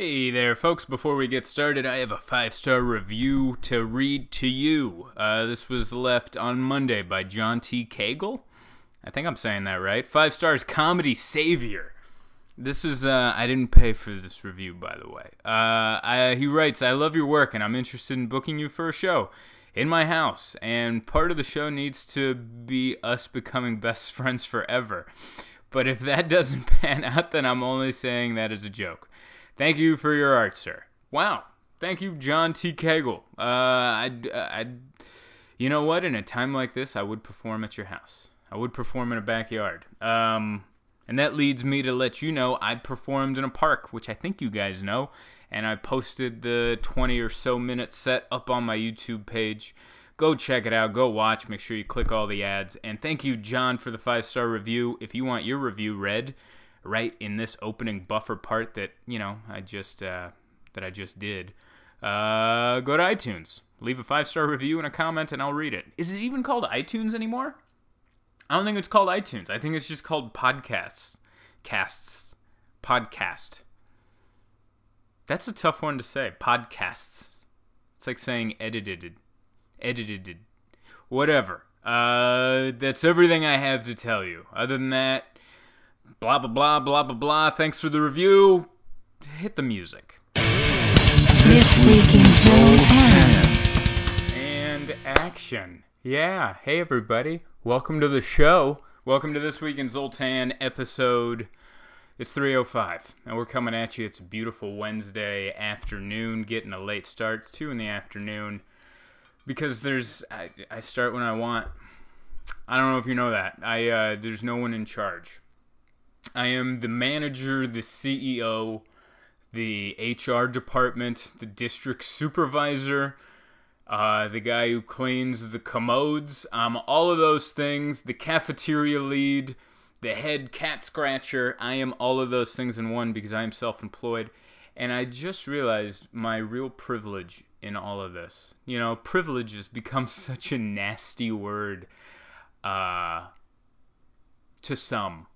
Hey there, folks. Before we get started, I have a five star review to read to you. Uh, this was left on Monday by John T. Cagle. I think I'm saying that right. Five stars, comedy savior. This is, uh, I didn't pay for this review, by the way. Uh, I, he writes, I love your work and I'm interested in booking you for a show in my house. And part of the show needs to be us becoming best friends forever. But if that doesn't pan out, then I'm only saying that as a joke. Thank you for your art, sir. Wow. Thank you, John T. Cagle. Uh, I, I, you know what? In a time like this, I would perform at your house. I would perform in a backyard. Um, and that leads me to let you know I performed in a park, which I think you guys know. And I posted the 20 or so minute set up on my YouTube page. Go check it out. Go watch. Make sure you click all the ads. And thank you, John, for the five star review. If you want your review read, right in this opening buffer part that you know I just uh, that I just did, uh, go to iTunes, leave a five star review and a comment, and I'll read it. Is it even called iTunes anymore? I don't think it's called iTunes. I think it's just called podcasts, casts, podcast. That's a tough one to say. Podcasts. It's like saying edited, edited, whatever. Uh, that's everything I have to tell you. Other than that, blah blah blah blah blah blah. Thanks for the review. Hit the music. This week in Zoltan. And action. Yeah. Hey everybody. Welcome to the show. Welcome to this week in Zoltan episode. It's 3:05, and we're coming at you. It's a beautiful Wednesday afternoon, getting a late start. It's two in the afternoon because there's I, I start when I want. I don't know if you know that. I uh, there's no one in charge. I am the manager, the CEO, the HR department, the district supervisor, uh, the guy who cleans the commodes. I'm all of those things. The cafeteria lead, the head cat scratcher. I am all of those things in one because I am self employed. And I just realized my real privilege in all of this. You know, privilege has become such a nasty word uh, to some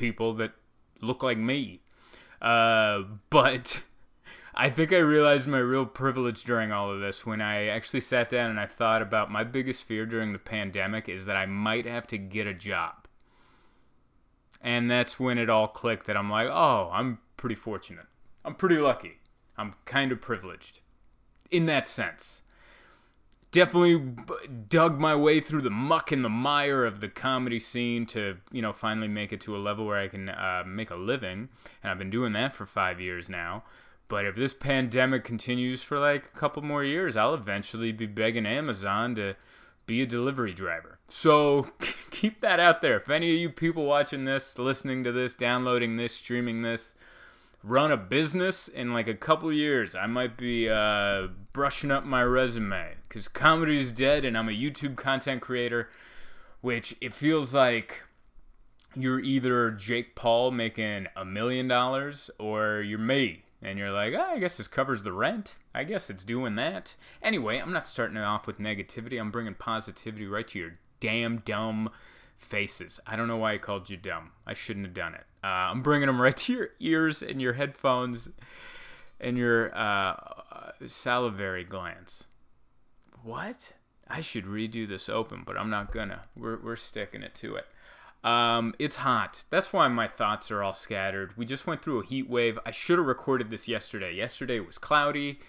people that look like me. Uh, but I think I realized my real privilege during all of this when I actually sat down and I thought about my biggest fear during the pandemic is that I might have to get a job. And that's when it all clicked that I'm like, oh, I'm pretty fortunate. I'm pretty lucky. I'm kind of privileged in that sense definitely dug my way through the muck and the mire of the comedy scene to you know finally make it to a level where I can uh, make a living, and I've been doing that for five years now. But if this pandemic continues for like a couple more years, I'll eventually be begging Amazon to be a delivery driver. So keep that out there. If any of you people watching this, listening to this, downloading this, streaming this, run a business in like a couple years, I might be uh, brushing up my resume because comedy is dead and I'm a YouTube content creator, which it feels like you're either Jake Paul making a million dollars or you're me. And you're like, oh, I guess this covers the rent. I guess it's doing that. Anyway, I'm not starting it off with negativity. I'm bringing positivity right to your damn dumb faces. I don't know why I called you dumb. I shouldn't have done it. Uh, I'm bringing them right to your ears and your headphones and your uh, salivary glands. What? I should redo this open, but I'm not gonna. We're, we're sticking it to it. Um, it's hot. That's why my thoughts are all scattered. We just went through a heat wave. I should have recorded this yesterday. Yesterday it was cloudy,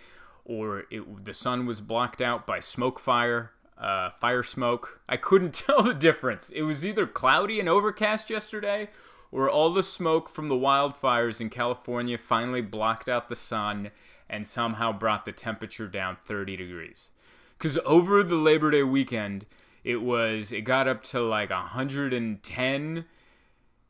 or it, the sun was blocked out by smoke fire, uh, fire smoke. I couldn't tell the difference. It was either cloudy and overcast yesterday, where all the smoke from the wildfires in California finally blocked out the sun and somehow brought the temperature down 30 degrees. Because over the Labor Day weekend, it was, it got up to like 110.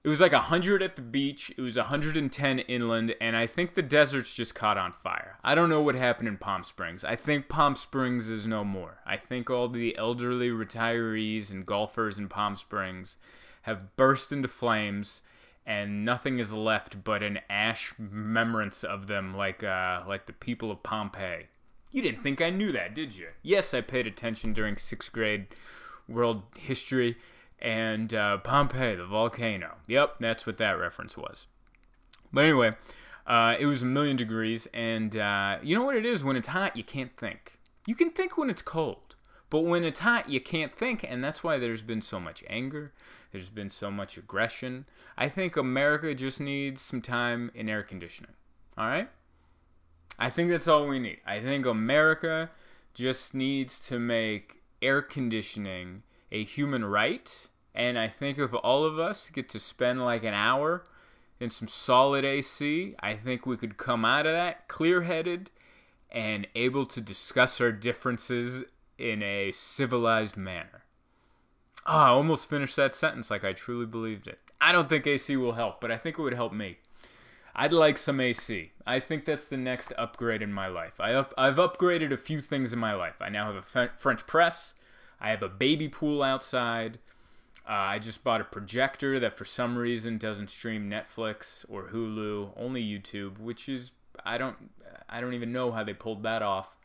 It was like 100 at the beach, it was 110 inland, and I think the deserts just caught on fire. I don't know what happened in Palm Springs. I think Palm Springs is no more. I think all the elderly retirees and golfers in Palm Springs have burst into flames and nothing is left but an ash remembrance of them like uh, like the people of Pompeii. You didn't think I knew that, did you? Yes, I paid attention during sixth grade world history and uh, Pompeii, the volcano. Yep, that's what that reference was. But anyway, Uh, it was a million degrees, and uh, you know what it is? When it's hot, you can't think. You can think when it's cold, but when it's hot, you can't think, and that's why there's been so much anger. There's been so much aggression. I think America just needs some time in air conditioning. All right? I think that's all we need. I think America just needs to make air conditioning a human right. And I think if all of us get to spend like an hour in some solid AC, I think we could come out of that clear headed and able to discuss our differences in a civilized manner. Oh, I almost finished that sentence like I truly believed it. I don't think AC will help, but I think it would help me. I'd like some AC. I think that's the next upgrade in my life. I I've upgraded a few things in my life. I now have a French press. I have a baby pool outside. Uh, I just bought a projector that for some reason doesn't stream Netflix or Hulu, only YouTube, which is I don't I don't even know how they pulled that off.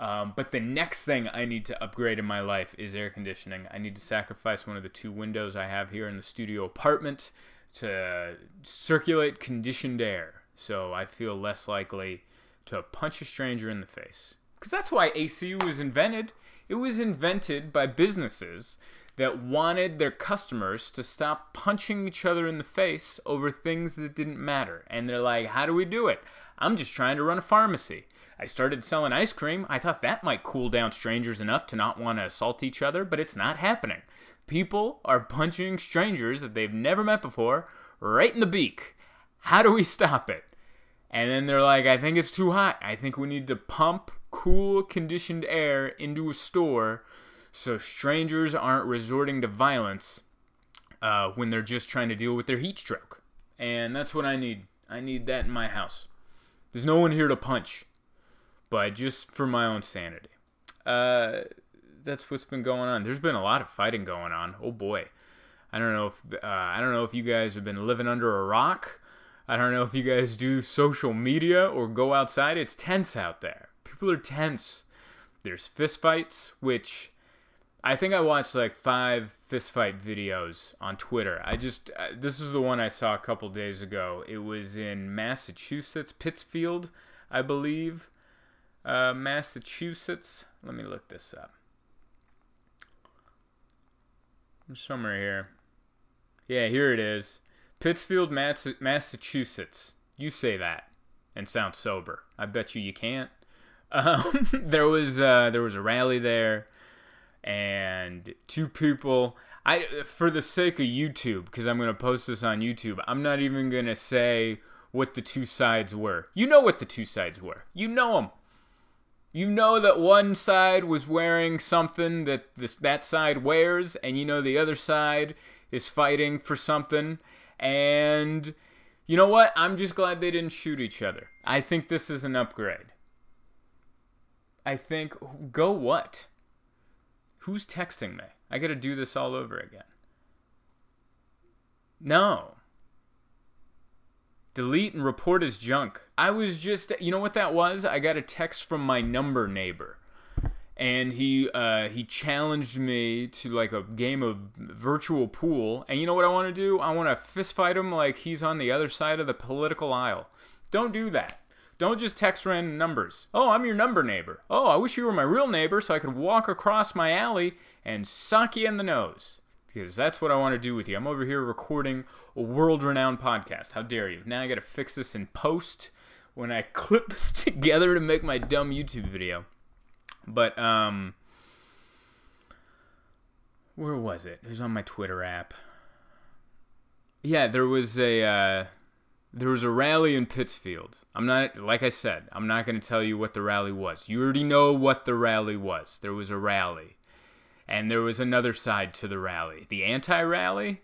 Um, but the next thing I need to upgrade in my life is air conditioning. I need to sacrifice one of the two windows I have here in the studio apartment to circulate conditioned air so I feel less likely to punch a stranger in the face. Because that's why AC was invented. It was invented by businesses that wanted their customers to stop punching each other in the face over things that didn't matter. And they're like, how do we do it? I'm just trying to run a pharmacy. I started selling ice cream. I thought that might cool down strangers enough to not want to assault each other, but it's not happening. People are punching strangers that they've never met before right in the beak. How do we stop it? And then they're like, I think it's too hot. I think we need to pump cool, conditioned air into a store so strangers aren't resorting to violence uh, when they're just trying to deal with their heat stroke. And that's what I need. I need that in my house. There's no one here to punch, but just for my own sanity. Uh, that's what's been going on. There's been a lot of fighting going on. Oh boy, I don't know if uh, I don't know if you guys have been living under a rock. I don't know if you guys do social media or go outside. It's tense out there. People are tense. There's fistfights, which I think I watched like five fistfight videos on Twitter. I just uh, this is the one I saw a couple days ago. It was in Massachusetts, Pittsfield, I believe, uh, Massachusetts. Let me look this up. Somewhere here. Yeah, here it is. Pittsfield, Mass- Massachusetts. You say that and sound sober. I bet you you can't. Um, there was uh, there was a rally there, and two people. I for the sake of YouTube, because I'm gonna post this on YouTube. I'm not even gonna say what the two sides were. You know what the two sides were. You know them. You know that one side was wearing something that this that side wears, and you know the other side is fighting for something. And you know what? I'm just glad they didn't shoot each other. I think this is an upgrade. I think go what? Who's texting me? I got to do this all over again. No. Delete and report as junk. I was just, you know what that was? I got a text from my number neighbor, and he uh, he challenged me to like a game of virtual pool. And you know what I want to do? I want to fist fight him like he's on the other side of the political aisle. Don't do that. Don't just text random numbers. Oh, I'm your number neighbor. Oh, I wish you were my real neighbor so I could walk across my alley and sock you in the nose. Because that's what I want to do with you. I'm over here recording a world renowned podcast. How dare you? Now I got to fix this in post when I clip this together to make my dumb YouTube video. But, um, where was it? It was on my Twitter app. Yeah, there was a, uh, there was a rally in Pittsfield. I'm not, like I said, I'm not going to tell you what the rally was. You already know what the rally was. There was a rally. And there was another side to the rally. The anti rally?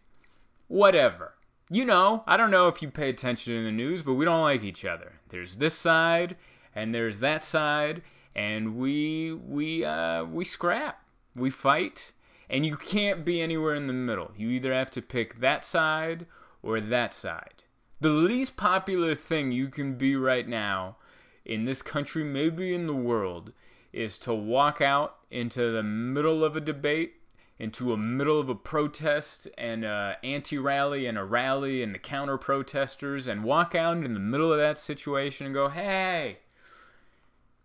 Whatever. You know, I don't know if you pay attention to the news, but we don't like each other. There's this side, and there's that side, and we, we, uh, we scrap. We fight. And you can't be anywhere in the middle. You either have to pick that side or that side the least popular thing you can be right now in this country, maybe in the world, is to walk out into the middle of a debate into a middle of a protest and a anti-rally and a rally and the counter protesters and walk out in the middle of that situation and go, "Hey,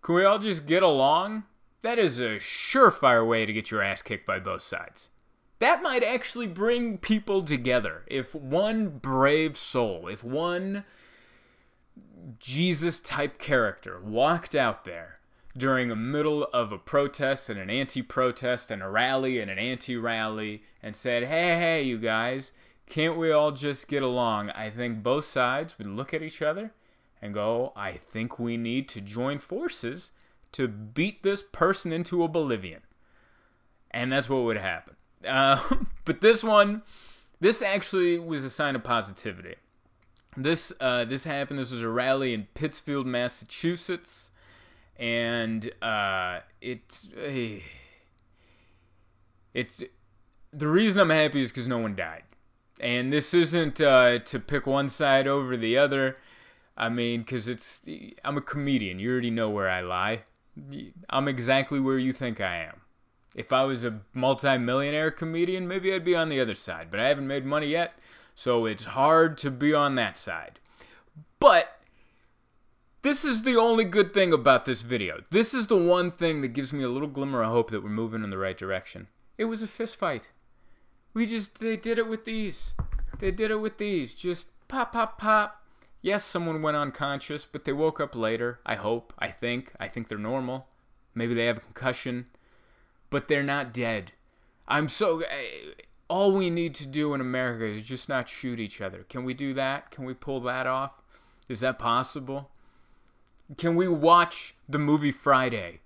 can we all just get along?" That is a surefire way to get your ass kicked by both sides. That might actually bring people together. If one brave soul, if one Jesus type character walked out there during a middle of a protest and an anti-protest and a rally and an anti-rally and said, "Hey, hey, you guys, can't we all just get along?" I think both sides would look at each other and go, "I think we need to join forces to beat this person into oblivion." And that's what would happen. Uh, but this one, this actually was a sign of positivity. This uh, this happened. This was a rally in Pittsfield, Massachusetts, and uh, it eh, it's the reason I'm happy is because no one died, and this isn't uh, to pick one side over the other. I mean, because it's I'm a comedian. You already know where I lie. I'm exactly where you think I am. If I was a multi-millionaire comedian, maybe I'd be on the other side, but I haven't made money yet, so it's hard to be on that side. But this is the only good thing about this video. This is the one thing that gives me a little glimmer of hope that we're moving in the right direction. It was a fist fight. We just they did it with these. They did it with these. Just pop pop pop. Yes, someone went unconscious, but they woke up later. I hope. I think. I think they're normal. Maybe they have a concussion but they're not dead. I'm so. Eh, all we need to do in America is just not shoot each other. Can we do that? Can we pull that off? Is that possible? Can we watch the movie Friday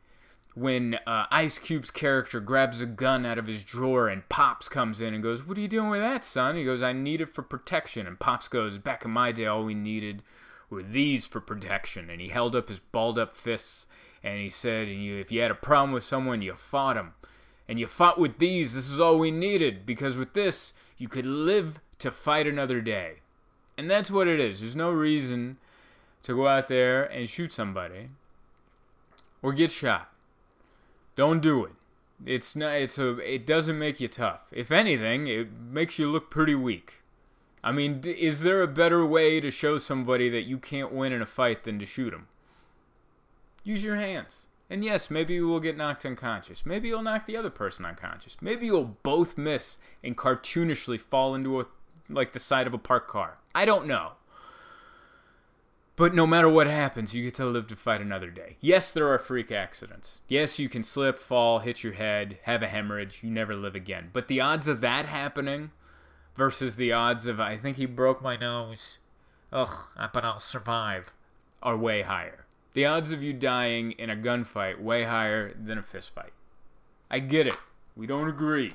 when uh, Ice Cube's character grabs a gun out of his drawer and Pops comes in and goes, What are you doing with that, son? He goes, I need it for protection. And Pops goes, Back in my day, all we needed were these for protection. And he held up his balled up fists and he said, "And you, if you had a problem with someone, you fought him. And you fought with these. This is all we needed. Because with this, you could live to fight another day. And that's what it is. There's no reason to go out there and shoot somebody or get shot. Don't do it. It's not it's a it doesn't make you tough. If anything, it makes you look pretty weak. I mean, is there a better way to show somebody that you can't win in a fight than to shoot them? Use your hands. And yes, maybe you will get knocked unconscious. Maybe you'll knock the other person unconscious. Maybe you'll both miss and cartoonishly fall into a like the side of a parked car. I don't know. But no matter what happens, you get to live to fight another day. Yes, there are freak accidents. Yes, you can slip, fall, hit your head, have a hemorrhage, you never live again. But the odds of that happening versus the odds of I think he broke my nose, ugh, but I'll survive, are way higher. The odds of you dying in a gunfight way higher than a fistfight. I get it. We don't agree.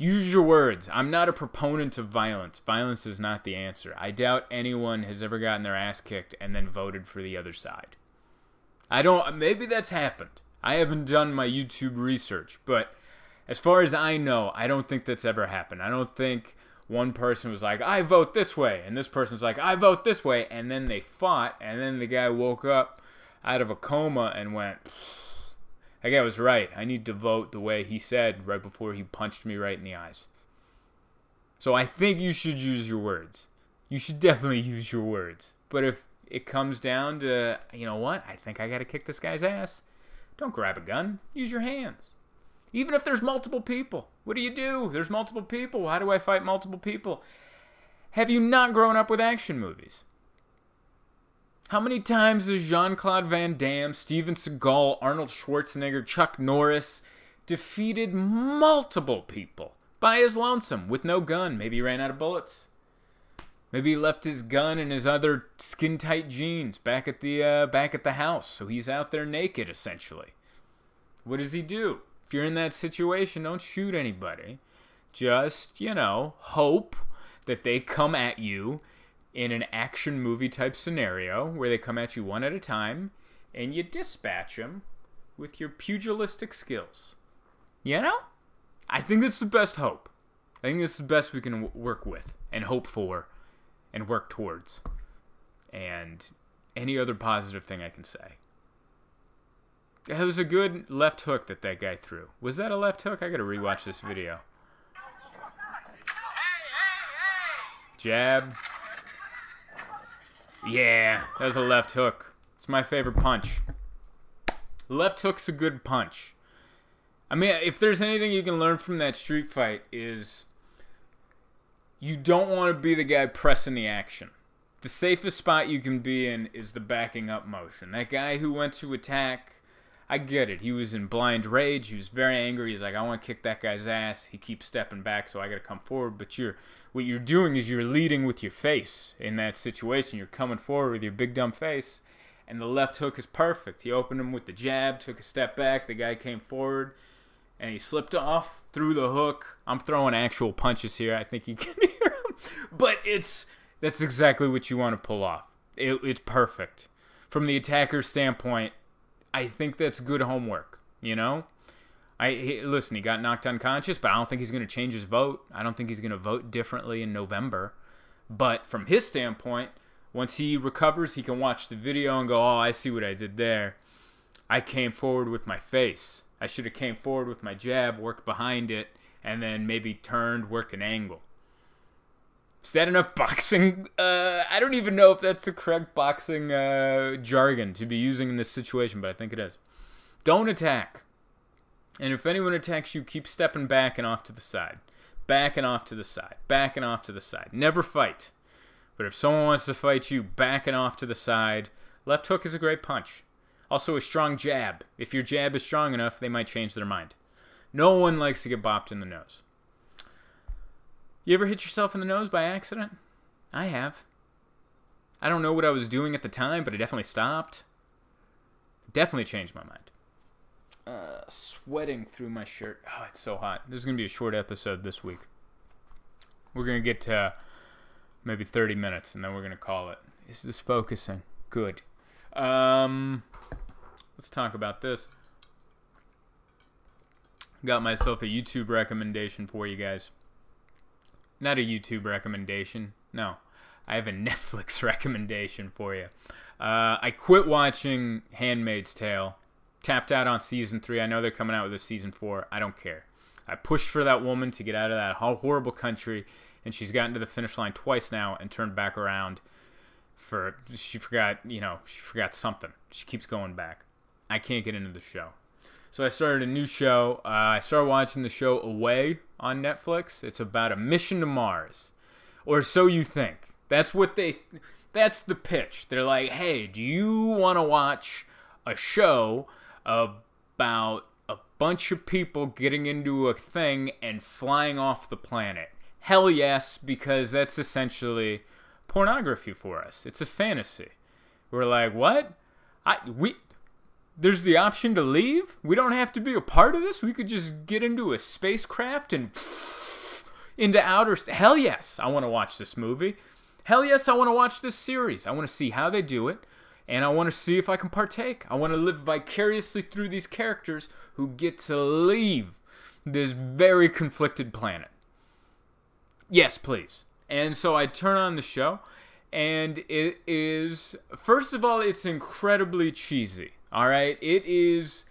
Use your words. I'm not a proponent of violence. Violence is not the answer. I doubt anyone has ever gotten their ass kicked and then voted for the other side. I don't maybe that's happened. I haven't done my YouTube research, but as far as I know, I don't think that's ever happened. I don't think one person was like, I vote this way, and this person's like, I vote this way, and then they fought, and then the guy woke up out of a coma and went, that guy was right. I need to vote the way he said right before he punched me right in the eyes. So I think you should use your words. You should definitely use your words. But if it comes down to, you know what, I think I got to kick this guy's ass, don't grab a gun. Use your hands. Even if there's multiple people, what do you do? There's multiple people. How do I fight multiple people? Have you not grown up with action movies? How many times has Jean Claude Van Damme, Steven Seagal, Arnold Schwarzenegger, Chuck Norris defeated multiple people by his lonesome with no gun? Maybe he ran out of bullets. Maybe he left his gun and his other skin tight jeans back at the uh, back at the house, so he's out there naked essentially. What does he do? If you're in that situation, don't shoot anybody. Just, you know, hope that they come at you in an action movie type scenario where they come at you one at a time and you dispatch them with your pugilistic skills. You know? I think that's the best hope. I think that's the best we can w- work with and hope for and work towards. And any other positive thing I can say That was a good left hook that that guy threw. Was that a left hook? I gotta rewatch this video. Jab. Yeah, that was a left hook. It's my favorite punch. Left hook's a good punch. I mean, if there's anything you can learn from that street fight is you don't want to be the guy pressing the action. The safest spot you can be in is the backing up motion. That guy who went to attack, I get it. He was in blind rage. He was very angry. He's like, I want to kick that guy's ass. He keeps stepping back, so I got to come forward. But you're what you're doing is you're leading with your face in that situation. You're coming forward with your big dumb face, and the left hook is perfect. He opened him with the jab, took a step back. The guy came forward, and he slipped off through the hook. I'm throwing actual punches here. I think you can hear them, but it's that's exactly what you want to pull off. It, it's perfect from the attacker's standpoint. I think that's good homework. You know, I he, listen. He got knocked unconscious, but I don't think he's going to change his vote. I don't think he's going to vote differently in November. But from his standpoint, once he recovers, he can watch the video and go, "Oh, I see what I did there. I came forward with my face. I should have came forward with my jab, worked behind it, and then maybe turned, worked an angle." Is that enough boxing? Uh, I don't even know if that's the correct boxing uh, jargon to be using in this situation, but I think it is. Don't attack. And if anyone attacks you, keep stepping back and off to the side. Back and off to the side. Back and off to the side. Never fight. But if someone wants to fight you, back and off to the side. Left hook is a great punch. Also, a strong jab. If your jab is strong enough, they might change their mind. No one likes to get bopped in the nose. You ever hit yourself in the nose by accident? I have. I don't know what I was doing at the time, but I definitely stopped. Definitely changed my mind. Uh, sweating through my shirt. Oh, it's so hot. This is going to be a short episode this week. We're going to get to maybe 30 minutes and then we're going to call it. Is this focusing? Good. Um, let's talk about this. Got myself a YouTube recommendation for you guys. Not a YouTube recommendation. No. I have a Netflix recommendation for you. Uh, I quit watching Handmaid's Tale. Tapped out on season three. I know they're coming out with a season four. I don't care. I pushed for that woman to get out of that horrible country, and she's gotten to the finish line twice now and turned back around. For she forgot, you know, she forgot something. She keeps going back. I can't get into the show. So I started a new show. Uh, I started watching the show Away on Netflix. It's about a mission to Mars, or so you think. That's what they. That's the pitch. They're like, "Hey, do you want to watch a show about a bunch of people getting into a thing and flying off the planet?" Hell yes, because that's essentially pornography for us. It's a fantasy. We're like, "What? I we there's the option to leave. We don't have to be a part of this. We could just get into a spacecraft and into outer. St- Hell yes, I want to watch this movie. Hell yes, I want to watch this series. I want to see how they do it, and I want to see if I can partake. I want to live vicariously through these characters who get to leave this very conflicted planet. Yes, please. And so I turn on the show, and it is, first of all, it's incredibly cheesy. All right, it is.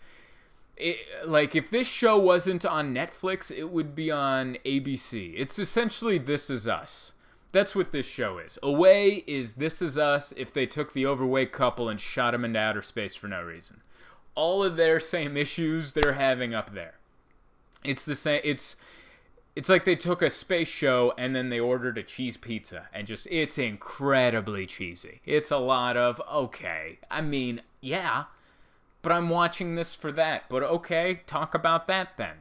It, like if this show wasn't on Netflix, it would be on ABC. It's essentially This Is Us. That's what this show is. Away is This Is Us if they took the overweight couple and shot them into outer space for no reason. All of their same issues they're having up there. It's the same. It's it's like they took a space show and then they ordered a cheese pizza and just it's incredibly cheesy. It's a lot of okay. I mean, yeah, but I'm watching this for that. But okay, talk about that then.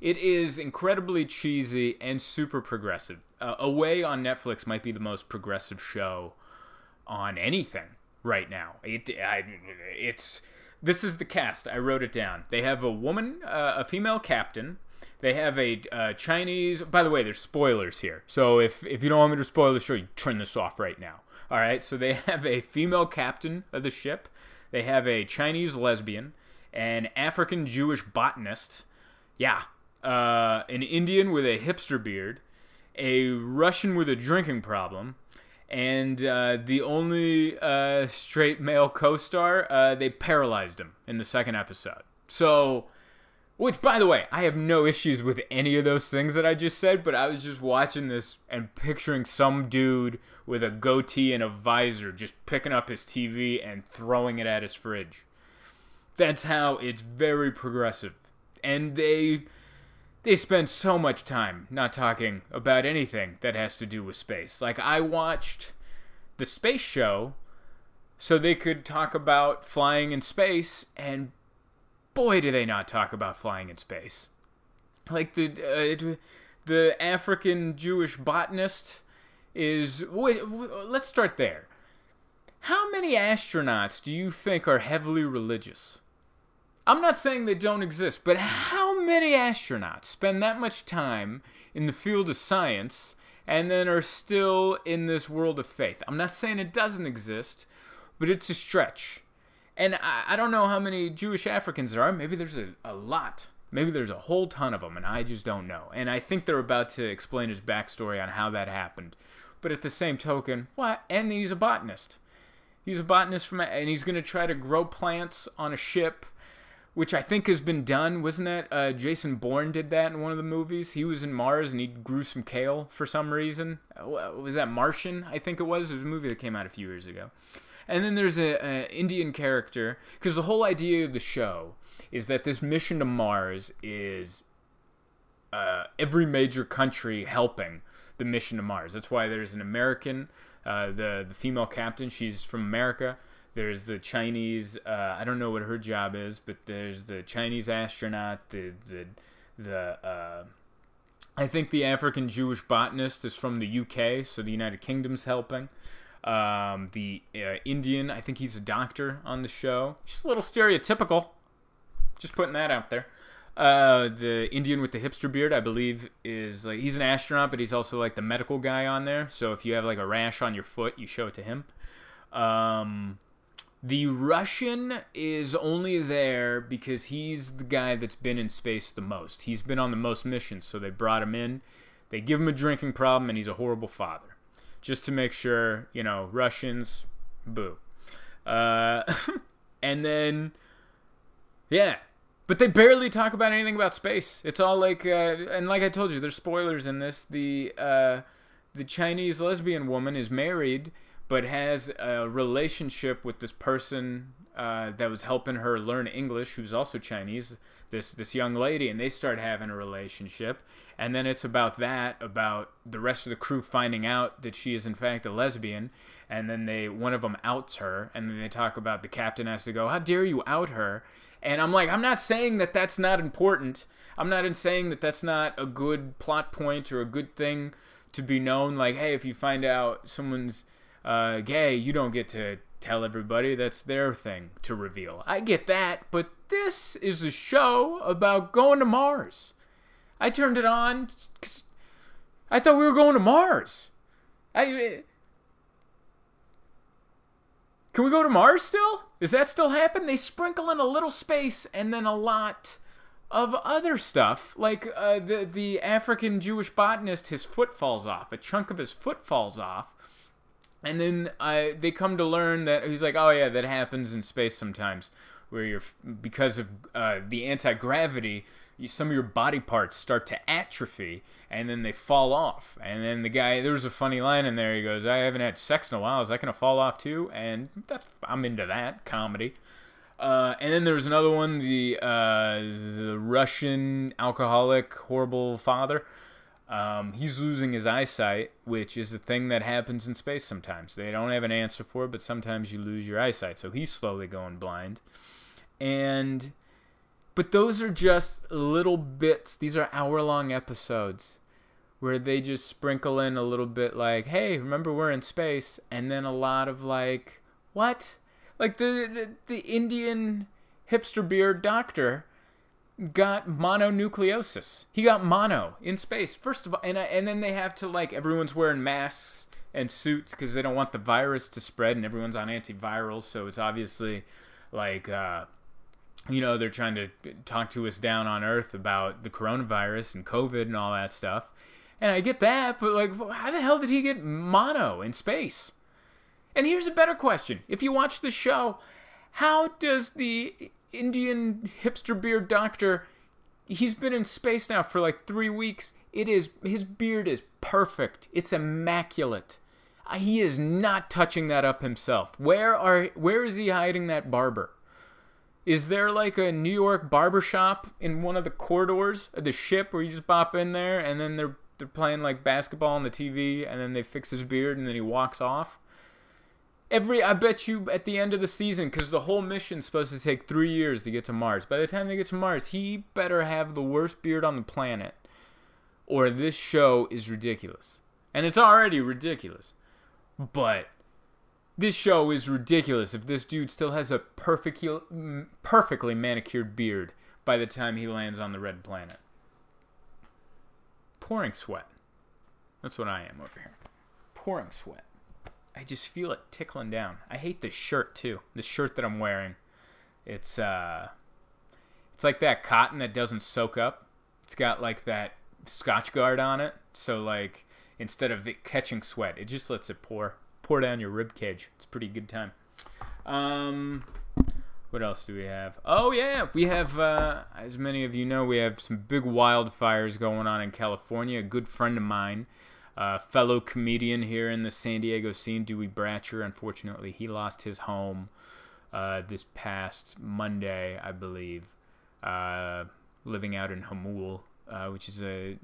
It is incredibly cheesy and super progressive. Uh, Away on Netflix might be the most progressive show on anything right now. It, I, it's this is the cast. I wrote it down. They have a woman, uh, a female captain. They have a uh, Chinese. By the way, there's spoilers here. So if if you don't want me to spoil the show, you turn this off right now. All right. So they have a female captain of the ship. They have a Chinese lesbian, an African Jewish botanist, yeah, uh, an Indian with a hipster beard, a Russian with a drinking problem, and uh, the only uh, straight male co-star, uh, they paralyzed him in the second episode. So, which by the way, I have no issues with any of those things that I just said, but I was just watching this and picturing some dude with a goatee and a visor just picking up his TV and throwing it at his fridge. That's how it's very progressive, and they they spend so much time not talking about anything that has to do with space. Like I watched the space show so they could talk about flying in space and boy do they not talk about flying in space. Like the uh, the African Jewish botanist is wait, let's start there. How many astronauts do you think are heavily religious? I'm not saying they don't exist, but how many astronauts spend that much time in the field of science and then are still in this world of faith? I'm not saying it doesn't exist, but it's a stretch. And I, I don't know how many Jewish Africans there are. Maybe there's a, a lot. Maybe there's a whole ton of them, and I just don't know. And I think they're about to explain his backstory on how that happened. But at the same token, what? And he's a botanist. He's a botanist from, and he's going to try to grow plants on a ship which I think has been done. Wasn't that uh, Jason Bourne did that in one of the movies? He was in Mars and he grew some kale for some reason. Was that Martian? I think it was. It was a movie that came out a few years ago. And then there's an Indian character because the whole idea of the show is that this mission to Mars is uh, every major country helping the mission to Mars. That's why there's an American, uh, the the female captain. She's from America. There's the Chinese. Uh, I don't know what her job is, but there's the Chinese astronaut. The the the. Uh, I think the African Jewish botanist is from the UK, so the United Kingdom's helping. Um, the uh, Indian, I think he's a doctor on the show. Just a little stereotypical. Just putting that out there. Uh, the Indian with the hipster beard, I believe, is like he's an astronaut, but he's also like the medical guy on there. So if you have like a rash on your foot, you show it to him. Um, the Russian is only there because he's the guy that's been in space the most. He's been on the most missions, so they brought him in. They give him a drinking problem, and he's a horrible father. Just to make sure, you know, Russians, boo. Uh, and then, yeah. But they barely talk about anything about space. It's all like, uh, and like I told you, there's spoilers in this. The uh, the Chinese lesbian woman is married but has a relationship with this person uh, that was helping her learn English, who's also Chinese. This this young lady, and they start having a relationship, and then it's about that, about the rest of the crew finding out that she is in fact a lesbian, and then they one of them outs her, and then they talk about the captain has to go, how dare you out her? And I'm like, I'm not saying that that's not important. I'm not in saying that that's not a good plot point or a good thing to be known. Like, hey, if you find out someone's uh, gay, you don't get to tell everybody. That's their thing to reveal. I get that, but this is a show about going to Mars. I turned it on because I thought we were going to Mars. I. Can we go to Mars still? Is that still happen? They sprinkle in a little space and then a lot of other stuff. Like uh, the the African Jewish botanist, his foot falls off. A chunk of his foot falls off and then I they come to learn that he's like, oh yeah, that happens in space sometimes, where you're because of uh, the anti gravity, some of your body parts start to atrophy, and then they fall off. And then the guy, there was a funny line in there. He goes, "I haven't had sex in a while. Is that gonna fall off too?" And that's I'm into that comedy. Uh, and then there was another one, the uh, the Russian alcoholic horrible father um, he's losing his eyesight, which is a thing that happens in space sometimes. They don't have an answer for it, but sometimes you lose your eyesight. So he's slowly going blind. And, but those are just little bits. These are hour long episodes where they just sprinkle in a little bit like, hey, remember we're in space. And then a lot of like, what? Like the, the, the Indian hipster beard doctor got mononucleosis. He got mono in space. First of all, and and then they have to like everyone's wearing masks and suits because they don't want the virus to spread, and everyone's on antivirals. So it's obviously like uh, you know they're trying to talk to us down on Earth about the coronavirus and COVID and all that stuff. And I get that, but like, how the hell did he get mono in space? And here's a better question. If you watch the show, how does the Indian hipster beard doctor he's been in space now for like 3 weeks. It is his beard is perfect. It's immaculate. He is not touching that up himself. Where are where is he hiding that barber? Is there like a New York barber shop in one of the corridors of the ship where you just bop in there and then they're they're playing like basketball on the TV and then they fix his beard and then he walks off? Every I bet you at the end of the season because the whole mission's supposed to take three years to get to Mars. By the time they get to Mars, he better have the worst beard on the planet, or this show is ridiculous. And it's already ridiculous, but this show is ridiculous if this dude still has a perfect, perfectly manicured beard by the time he lands on the red planet. Pouring sweat. That's what I am over here. Pouring sweat. I just feel it tickling down. I hate this shirt too. The shirt that I'm wearing. It's uh it's like that cotton that doesn't soak up. It's got like that Scotchgard on it. So like instead of it catching sweat, it just lets it pour pour down your rib cage. It's a pretty good time. Um what else do we have? Oh yeah, we have uh, as many of you know, we have some big wildfires going on in California. A good friend of mine, uh, fellow comedian here in the San Diego scene, Dewey Bratcher. Unfortunately, he lost his home uh, this past Monday, I believe, uh, living out in Jamul, uh, which is a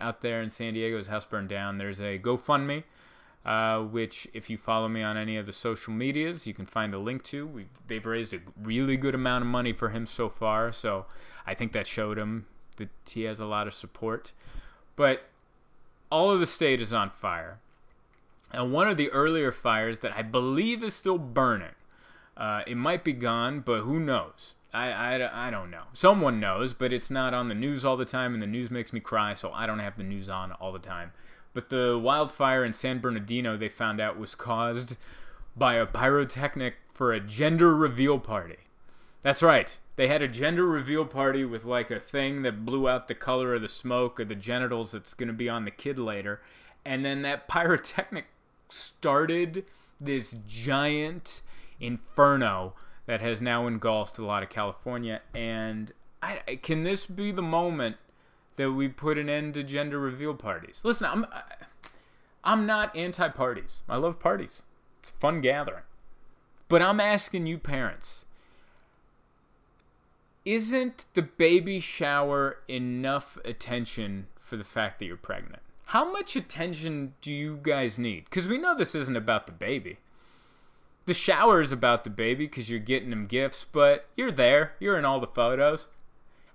out there in San Diego. His house burned down. There's a GoFundMe. Uh, which, if you follow me on any of the social medias, you can find a link to. We've, they've raised a really good amount of money for him so far, so I think that showed him that he has a lot of support. But all of the state is on fire. And one of the earlier fires that I believe is still burning, uh, it might be gone, but who knows? I, I, I don't know. Someone knows, but it's not on the news all the time, and the news makes me cry, so I don't have the news on all the time. But the wildfire in San Bernardino, they found out, was caused by a pyrotechnic for a gender reveal party. That's right. They had a gender reveal party with like a thing that blew out the color of the smoke or the genitals that's going to be on the kid later. And then that pyrotechnic started this giant inferno that has now engulfed a lot of California. And I, can this be the moment that we put an end to gender reveal parties? Listen, I'm I'm not anti-parties. I love parties. It's fun gathering. But I'm asking you parents, isn't the baby shower enough attention for the fact that you're pregnant? How much attention do you guys need? Because we know this isn't about the baby. The shower is about the baby because you're getting them gifts, but you're there. You're in all the photos.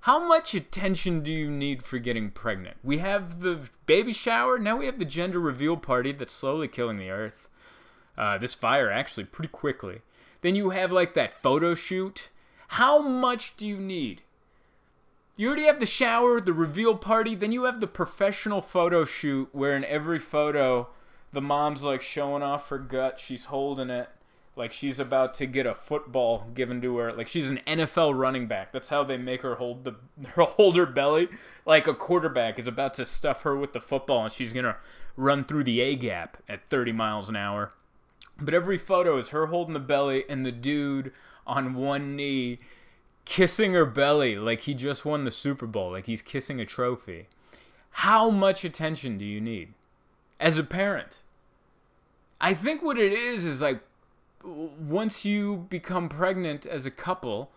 How much attention do you need for getting pregnant? We have the baby shower, now we have the gender reveal party that's slowly killing the earth. Uh, this fire, actually, pretty quickly. Then you have like that photo shoot. How much do you need? You already have the shower, the reveal party, then you have the professional photo shoot where in every photo the mom's like showing off her gut, she's holding it like she's about to get a football given to her like she's an NFL running back. That's how they make her hold the her hold her belly like a quarterback is about to stuff her with the football and she's going to run through the A gap at 30 miles an hour. But every photo is her holding the belly and the dude on one knee kissing her belly like he just won the Super Bowl, like he's kissing a trophy. How much attention do you need as a parent? I think what it is is like once you become pregnant as a couple,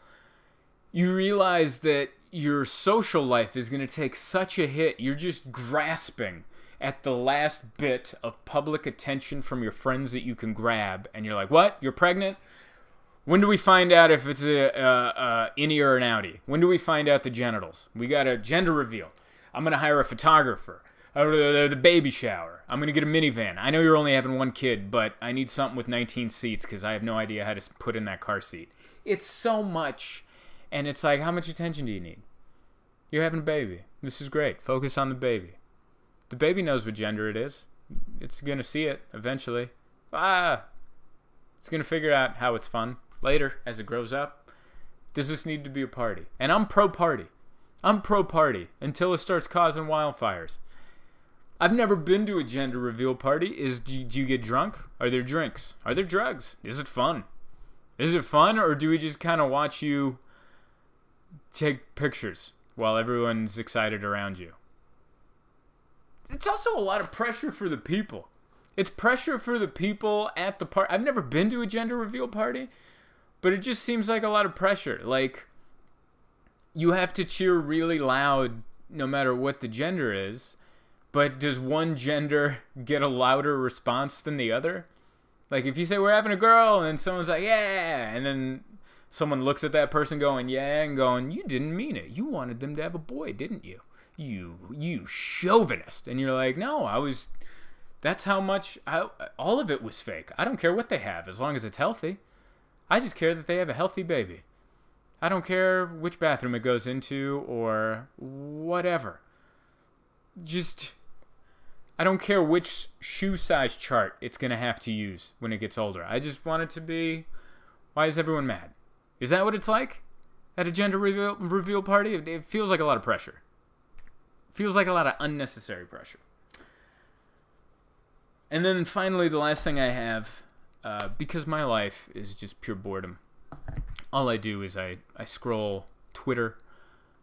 you realize that your social life is going to take such a hit. You're just grasping at the last bit of public attention from your friends that you can grab, and you're like, "What? You're pregnant? When do we find out if it's a, a, a innie or an outie? When do we find out the genitals? We got a gender reveal. I'm gonna hire a photographer. Uh, the, the baby shower. I'm gonna get a minivan. I know you're only having one kid, but I need something with 19 seats because I have no idea how to put in that car seat. It's so much, and it's like, how much attention do you need? You're having a baby. This is great. Focus on the baby. The baby knows what gender it is. It's gonna see it eventually. Ah, it's gonna figure out how it's fun later as it grows up. Does this need to be a party? And I'm pro party. I'm pro party until it starts causing wildfires. I've never been to a gender reveal party. Is do you, do you get drunk? Are there drinks? Are there drugs? Is it fun? Is it fun, or do we just kind of watch you take pictures while everyone's excited around you? It's also a lot of pressure for the people. It's pressure for the people at the party. I've never been to a gender reveal party, but it just seems like a lot of pressure. Like you have to cheer really loud no matter what the gender is, but does one gender get a louder response than the other? Like if you say we're having a girl and someone's like, "Yeah," and then someone looks at that person going, "Yeah," and going, "You didn't mean it. You wanted them to have a boy, didn't you?" You you chauvinist. And you're like, "No, I was that's how much I, all of it was fake. I don't care what they have as long as it's healthy. I just care that they have a healthy baby. I don't care which bathroom it goes into or whatever. Just I don't care which shoe size chart it's going to have to use when it gets older. I just want it to be why is everyone mad? Is that what it's like at a gender reveal, reveal party? It, it feels like a lot of pressure. feels like a lot of unnecessary pressure. And then finally, the last thing I have, uh, because my life is just pure boredom, all I do is I, I scroll Twitter,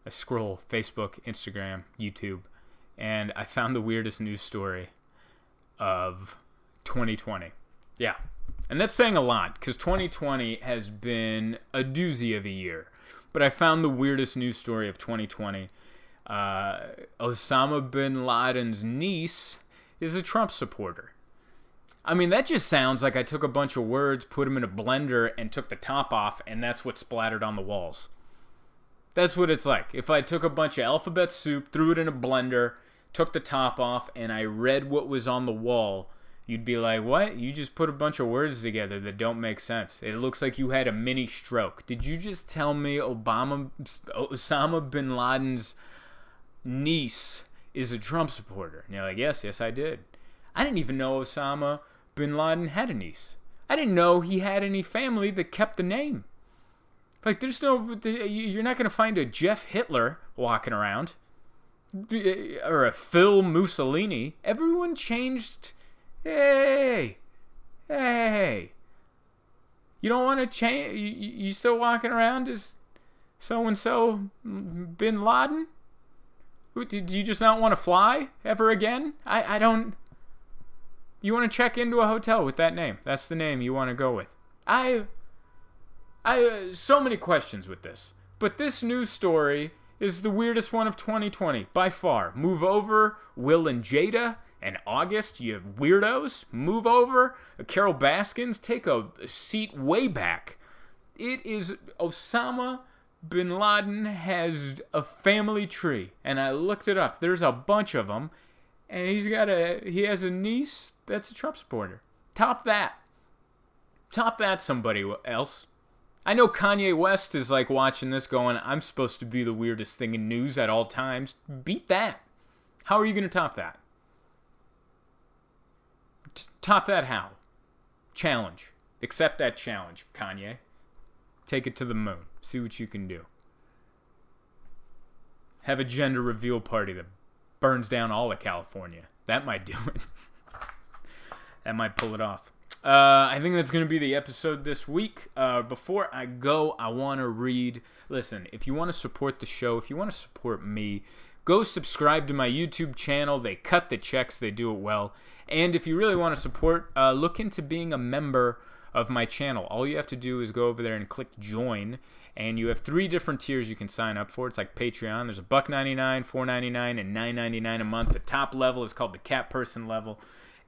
I scroll Facebook, Instagram, YouTube, and I found the weirdest news story of 2020. Yeah. And that's saying a lot because 2020 has been a doozy of a year. But I found the weirdest news story of 2020. Uh, Osama bin Laden's niece is a Trump supporter. I mean, that just sounds like I took a bunch of words, put them in a blender, and took the top off, and that's what splattered on the walls. That's what it's like. If I took a bunch of alphabet soup, threw it in a blender, took the top off, and I read what was on the wall, you'd be like, What? You just put a bunch of words together that don't make sense. It looks like you had a mini stroke. Did you just tell me Obama, Osama bin Laden's niece is a Trump supporter? And you're like, Yes, yes, I did. I didn't even know Osama bin Laden had a niece. I didn't know he had any family that kept the name. Like, there's no, you're not going to find a Jeff Hitler walking around eh, or a Phil Mussolini. Everyone changed. Hey, hey. You don't want to change? You, you still walking around as so and so bin Laden? Do you just not want to fly ever again? I, I don't. You want to check into a hotel with that name. That's the name you want to go with. I I uh, so many questions with this. But this news story is the weirdest one of 2020 by far. Move over, Will and Jada and August, you weirdos. Move over, Carol Baskins, take a seat way back. It is Osama bin Laden has a family tree, and I looked it up. There's a bunch of them, and he's got a he has a niece that's a Trump supporter. Top that. Top that somebody else. I know Kanye West is like watching this going, I'm supposed to be the weirdest thing in news at all times. Beat that. How are you going to top that? T- top that how? Challenge. Accept that challenge, Kanye. Take it to the moon. See what you can do. Have a gender reveal party that burns down all of California. That might do it. that might pull it off. Uh, I think that's going to be the episode this week. Uh, before I go, I want to read. Listen, if you want to support the show, if you want to support me, go subscribe to my YouTube channel. They cut the checks, they do it well. And if you really want to support, uh, look into being a member of my channel. All you have to do is go over there and click join, and you have three different tiers you can sign up for. It's like Patreon. There's a buck ninety nine, four ninety nine, and nine ninety nine a month. The top level is called the Cat Person level,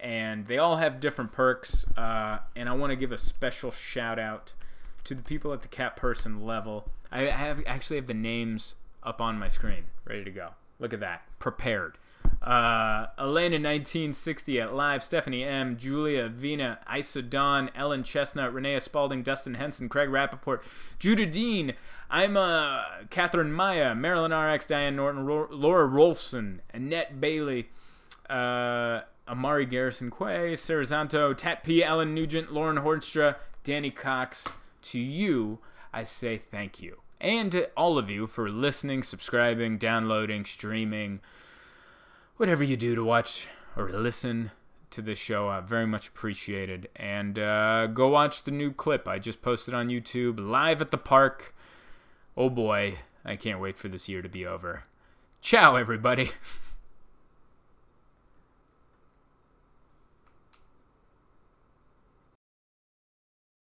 and they all have different perks. Uh, and I want to give a special shout out to the people at the Cat Person level. I have actually have the names up on my screen, ready to go. Look at that, prepared. Uh, Elena 1960 at live, Stephanie M, Julia Vina, Isa Dawn, Ellen Chestnut, Renee Spalding, Dustin Henson, Craig Rappaport, Judah Dean, I'm uh, Catherine Maya, Marilyn RX, Diane Norton, Ro- Laura Rolfson, Annette Bailey, uh, Amari Garrison Quay, Sarah Tat P, Alan Nugent, Lauren Hornstra, Danny Cox. To you, I say thank you. And to all of you for listening, subscribing, downloading, streaming whatever you do to watch or listen to this show. I very much appreciated. And uh, go watch the new clip I just posted on YouTube live at the park. Oh boy, I can't wait for this year to be over. Ciao, everybody.